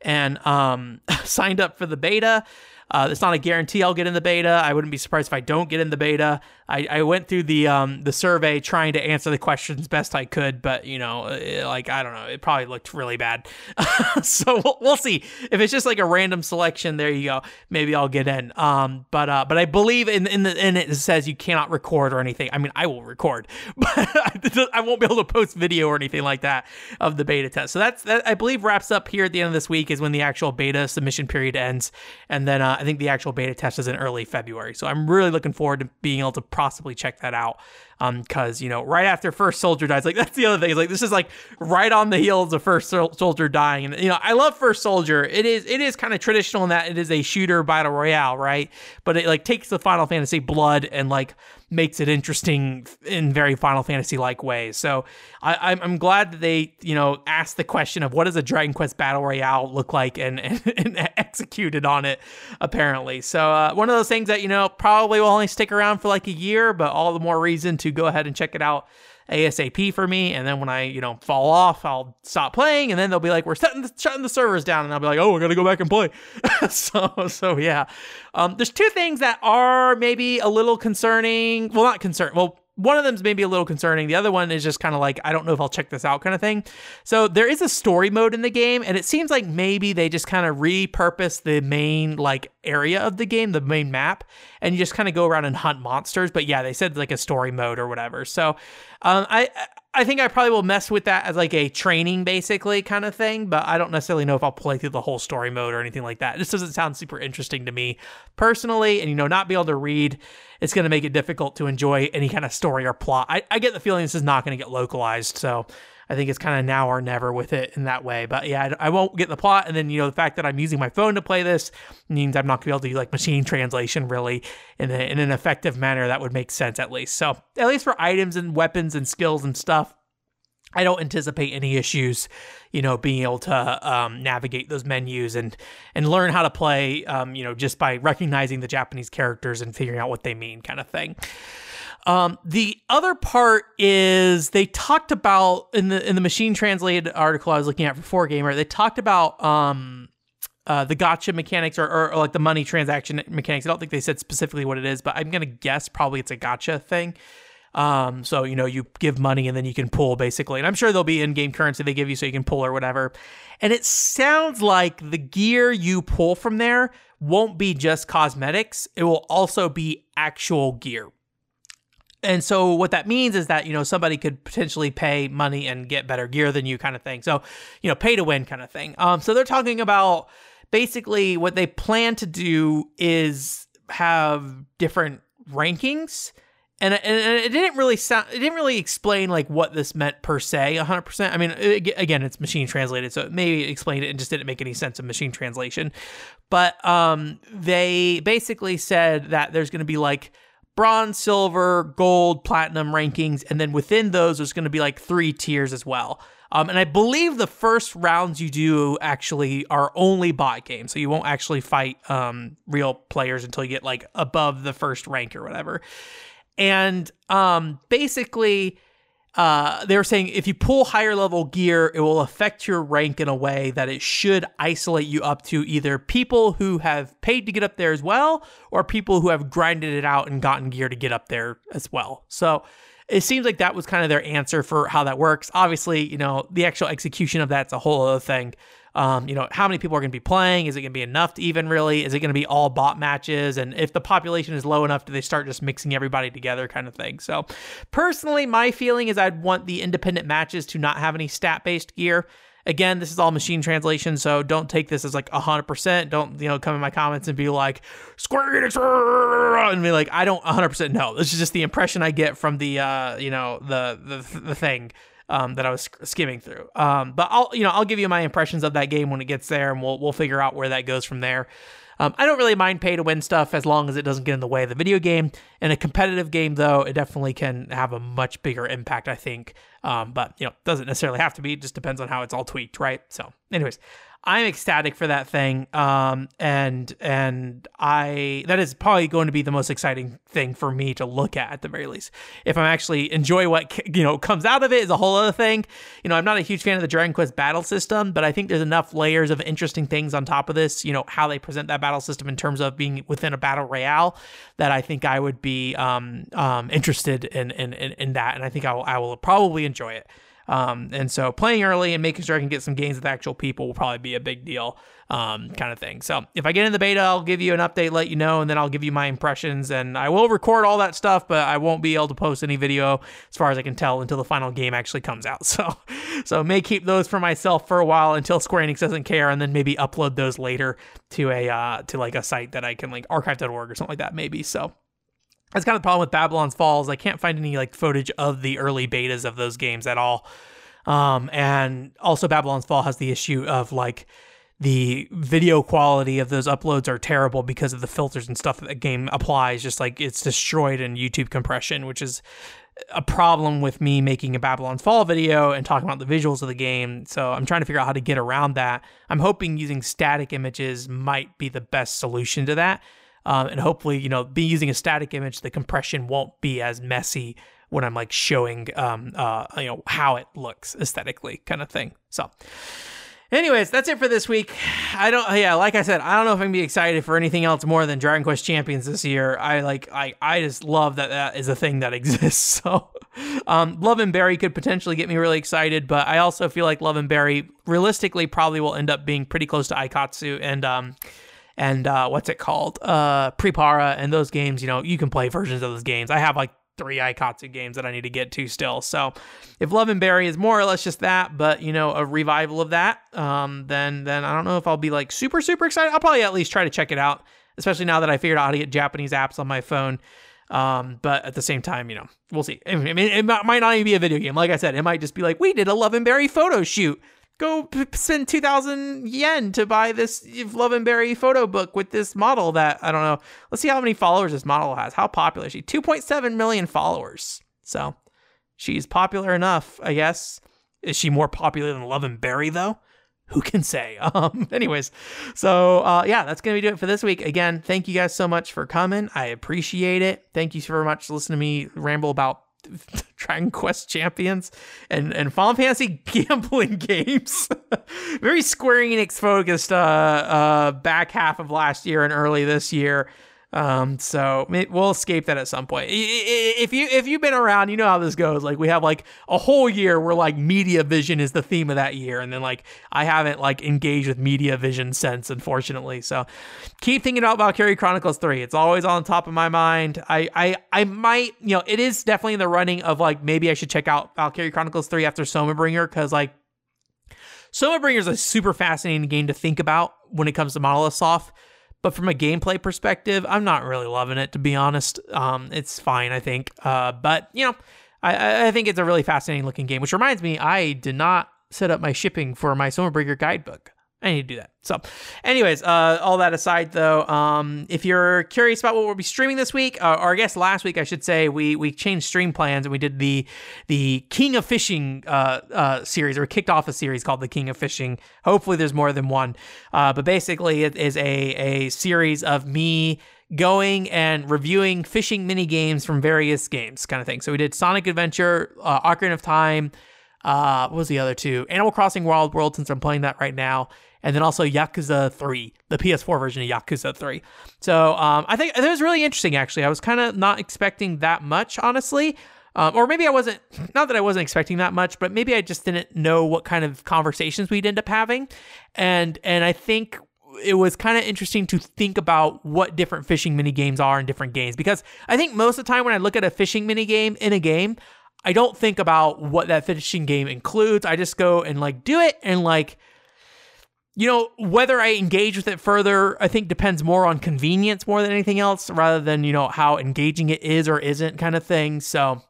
Speaker 1: and um, signed up for the beta. Uh, it's not a guarantee I'll get in the beta. I wouldn't be surprised if I don't get in the beta. I, I went through the um, the survey trying to answer the questions best I could, but you know, it, like I don't know, it probably looked really bad. so we'll, we'll, see if it's just like a random selection. There you go. Maybe I'll get in. Um, but uh, but I believe in in the in it, it says you cannot record or anything. I mean, I will record, but I won't be able to post video or anything like that of the beta test. So that's that. I believe wraps up here at the end of this week is when the actual beta submission period ends, and then uh, I think the actual beta test is in early February. So I'm really looking forward to being able to possibly check that out because um, you know right after first soldier dies like that's the other thing like this is like right on the heels of first soldier dying and you know i love first soldier it is it is kind of traditional in that it is a shooter battle royale right but it like takes the final fantasy blood and like makes it interesting in very Final Fantasy like ways. So I, am glad that they, you know, asked the question of what does a Dragon Quest Battle Royale look like and, and, and executed on it, apparently. So uh, one of those things that, you know, probably will only stick around for like a year, but all the more reason to go ahead and check it out ASAP for me. And then when I, you know, fall off, I'll stop playing. And then they'll be like, we're setting the, shutting the servers down. And I'll be like, oh, we're going to go back and play. so, so yeah. Um, there's two things that are maybe a little concerning. Well, not concern. Well, one of them is maybe a little concerning. The other one is just kind of like, I don't know if I'll check this out kind of thing. So there is a story mode in the game, and it seems like maybe they just kind of repurpose the main like area of the game, the main map, and you just kind of go around and hunt monsters. But yeah, they said like a story mode or whatever. So um, I I think I probably will mess with that as like a training basically kind of thing, but I don't necessarily know if I'll play through the whole story mode or anything like that. This doesn't sound super interesting to me personally, and you know, not be able to read, it's going to make it difficult to enjoy any kind of story or plot. I, I get the feeling this is not going to get localized, so I think it's kind of now or never with it in that way. But yeah, I, I, won't get the plot. And then, you know, the fact that I'm using my phone to play this means I'm not going to be able to do like machine translation really in, a, in an effective manner that would make sense at least. So, at least for items and weapons and skills and stuff, I don't anticipate any issues, you know, being able to um, navigate those menus and and learn how to play, um, you know, just by recognizing the Japanese characters and figuring out what they mean, kind of thing. Um, the other part is they talked about in the in the machine translated article I was looking at for 4Gamer. They talked about um, uh, the gacha mechanics or, or, or, like the money transaction mechanics. I don't think they said specifically what it is, but I'm gonna guess probably it's a gacha thing. Um, so you know you give money and then you can pull basically, and I'm sure there'll be in-game currency they give you so you can pull or whatever. And it sounds like the gear you pull from there won't be just cosmetics, it will also be actual gear. And so what that means is that, you know, somebody could potentially pay money and get better gear than you kind of thing. So, you know, pay to win kind of thing. Um, so they're talking about basically what they plan to do is have different rankings and, and it didn't really sound it didn't really explain like what this meant per se 100% i mean it, again it's machine translated so it maybe explained it and just didn't make any sense of machine translation but um they basically said that there's going to be like bronze silver gold platinum rankings and then within those there's going to be like three tiers as well um, and I believe the first rounds you do actually are only bot games, so you won't actually fight um, real players until you get like above the first rank or whatever. And um, basically, uh, they were saying if you pull higher level gear, it will affect your rank in a way that it should isolate you up to either people who have paid to get up there as well, or people who have grinded it out and gotten gear to get up there as well. So it seems like that was kind of their answer for how that works. Obviously, you know, the actual execution of that's a whole other thing. Um, you know, how many people are going to be playing? Is it going to be enough to even really? Is it going to be all bot matches? And if the population is low enough, do they start just mixing everybody together kind of thing? So, personally, my feeling is I'd want the independent matches to not have any stat based gear. Again, this is all machine translation, so don't take this as like 100%. Don't, you know, come in my comments and be like, Square Enix, and be like, I don't 100% know. This is just the impression I get from the, uh, you know, the, the, the thing um, that I was skimming through. Um, but I'll you know I'll give you my impressions of that game when it gets there, and we'll we'll figure out where that goes from there. Um, I don't really mind pay to win stuff as long as it doesn't get in the way of the video game. In a competitive game, though, it definitely can have a much bigger impact, I think. Um, but you know, doesn't necessarily have to be. It just depends on how it's all tweaked, right? So, anyways, I'm ecstatic for that thing. Um, and and I that is probably going to be the most exciting thing for me to look at at the very least. If I'm actually enjoy what you know comes out of it is a whole other thing. You know, I'm not a huge fan of the Dragon Quest battle system, but I think there's enough layers of interesting things on top of this. You know, how they present that battle system in terms of being within a battle royale that I think I would be um, um, interested in, in in in that, and I think I will I will probably enjoy it. Um, and so playing early and making sure I can get some games with actual people will probably be a big deal, um, kind of thing. So if I get in the beta, I'll give you an update, let you know, and then I'll give you my impressions. And I will record all that stuff, but I won't be able to post any video as far as I can tell until the final game actually comes out. So, so may keep those for myself for a while until Square Enix doesn't care, and then maybe upload those later to a uh, to like a site that I can like archive.org or something like that, maybe. So that's kind of the problem with Babylon's Falls. I can't find any like footage of the early betas of those games at all. Um, and also Babylon's Fall has the issue of like the video quality of those uploads are terrible because of the filters and stuff that the game applies. Just like it's destroyed in YouTube compression, which is a problem with me making a Babylon's Fall video and talking about the visuals of the game. So I'm trying to figure out how to get around that. I'm hoping using static images might be the best solution to that. Um, and hopefully, you know, be using a static image, the compression won't be as messy when I'm like showing, um, uh, you know, how it looks aesthetically, kind of thing. So, anyways, that's it for this week. I don't, yeah, like I said, I don't know if I'm gonna be excited for anything else more than Dragon Quest Champions this year. I like, I, I just love that that is a thing that exists. So, um, Love and Berry could potentially get me really excited, but I also feel like Love and Berry realistically probably will end up being pretty close to Aikatsu and, um, and uh, what's it called? Uh, PriPara and those games, you know, you can play versions of those games. I have like three Aikatsu games that I need to get to still. So if Love and Berry is more or less just that, but you know, a revival of that, um, then then I don't know if I'll be like super super excited. I'll probably at least try to check it out, especially now that I figured out how to get Japanese apps on my phone. Um, but at the same time, you know, we'll see. I mean, it might not even be a video game. Like I said, it might just be like we did a Love and Berry photo shoot go p- spend 2000 yen to buy this love and berry photo book with this model that i don't know let's see how many followers this model has. How popular is she? 2.7 million followers. So she's popular enough i guess. Is she more popular than love and berry though? Who can say? Um anyways so uh yeah that's gonna be do it for this week. Again thank you guys so much for coming. I appreciate it. Thank you so much for listening to me ramble about Dragon Quest Champions and and Final Fantasy gambling games. Very Square Enix focused uh, uh, back half of last year and early this year. Um, so we'll escape that at some point. If you if you've been around, you know how this goes. Like we have like a whole year where like media vision is the theme of that year, and then like I haven't like engaged with media vision since, unfortunately. So keep thinking about Valkyria Chronicles Three. It's always on top of my mind. I I I might you know it is definitely in the running of like maybe I should check out Valkyria Chronicles Three after Soma Bringer because like Soma Bringer is a super fascinating game to think about when it comes to Monolith Soft but from a gameplay perspective, I'm not really loving it to be honest. Um, it's fine, I think. Uh, but you know, I, I think it's a really fascinating looking game. Which reminds me, I did not set up my shipping for my Bringer guidebook. I need to do that. So, anyways, uh, all that aside, though, um, if you're curious about what we'll be streaming this week, uh, or I guess last week, I should say, we we changed stream plans and we did the the King of Fishing uh, uh, series, or kicked off a series called the King of Fishing. Hopefully, there's more than one, uh, but basically, it is a a series of me going and reviewing fishing mini games from various games, kind of thing. So we did Sonic Adventure, uh, Ocarina of Time. Uh, what was the other two? Animal Crossing Wild World, since I'm playing that right now, and then also Yakuza 3, the PS4 version of Yakuza 3. So um, I think it was really interesting, actually. I was kind of not expecting that much, honestly. Um, or maybe I wasn't, not that I wasn't expecting that much, but maybe I just didn't know what kind of conversations we'd end up having. And, and I think it was kind of interesting to think about what different fishing mini games are in different games because I think most of the time when I look at a fishing mini game in a game, I don't think about what that finishing game includes. I just go and like do it and like you know, whether I engage with it further, I think depends more on convenience more than anything else, rather than, you know, how engaging it is or isn't kind of thing. So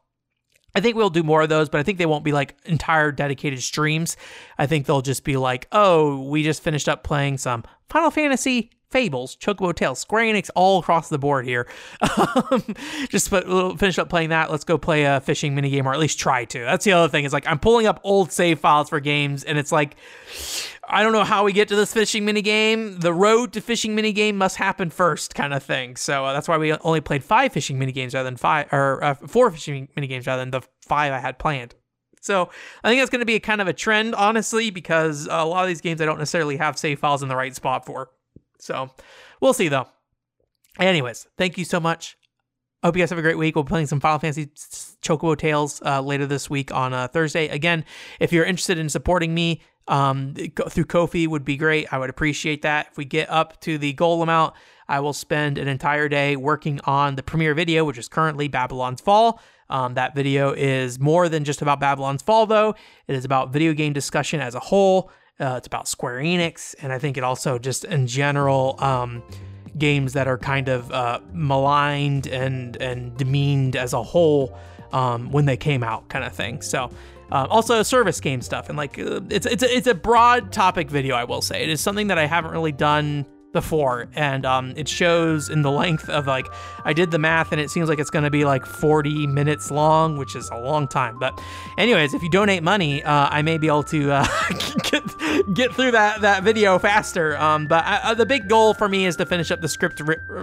Speaker 1: I think we'll do more of those, but I think they won't be like entire dedicated streams. I think they'll just be like, oh, we just finished up playing some Final Fantasy Fables, Chocobo Tales, Square Enix all across the board here. Um, just put, finish up playing that. Let's go play a fishing mini game, or at least try to. That's the other thing. Is like I'm pulling up old save files for games, and it's like I don't know how we get to this fishing mini game. The road to fishing mini game must happen first, kind of thing. So uh, that's why we only played five fishing mini games rather than five, or uh, four fishing mini games rather than the five I had planned. So I think that's going to be a kind of a trend, honestly, because a lot of these games I don't necessarily have save files in the right spot for. So we'll see though. Anyways, thank you so much. I hope you guys have a great week. We'll be playing some Final Fantasy Chocobo Tales uh, later this week on uh, Thursday. Again, if you're interested in supporting me um, through Ko-fi, would be great. I would appreciate that. If we get up to the goal amount, I will spend an entire day working on the premiere video, which is currently Babylon's Fall. Um, that video is more than just about Babylon's Fall, though. It is about video game discussion as a whole. Uh, it's about Square Enix, and I think it also just in general um, games that are kind of uh, maligned and and demeaned as a whole um, when they came out, kind of thing. So. Uh, also, service game stuff and like uh, it's it's a, it's a broad topic video. I will say it is something that I haven't really done before and um, it shows in the length of like i did the math and it seems like it's going to be like 40 minutes long which is a long time but anyways if you donate money uh, i may be able to uh, get, get through that that video faster um, but I, uh, the big goal for me is to finish up the script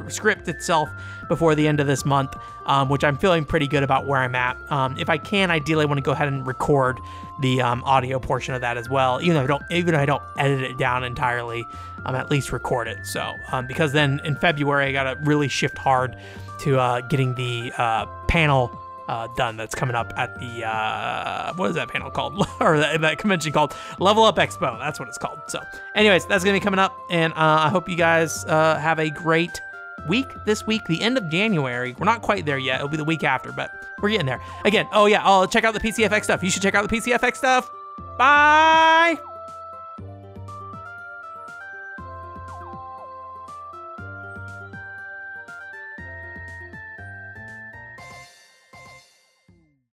Speaker 1: script itself before the end of this month um, which i'm feeling pretty good about where i'm at um, if i can ideally i want to go ahead and record the um, audio portion of that as well even though i don't even though i don't edit it down entirely um, at least record it. So, um, because then in February, I got to really shift hard to uh, getting the uh, panel uh, done that's coming up at the, uh, what is that panel called? or that, that, convention called Level Up Expo. That's what it's called. So, anyways, that's to be coming up. And uh, I hope you guys uh, have a great week this week, the end of January. We're not quite there yet. It'll be the week after, but we're getting there. Again, oh yeah, I'll check out the PCFX stuff. You should check out the PCFX stuff. Bye.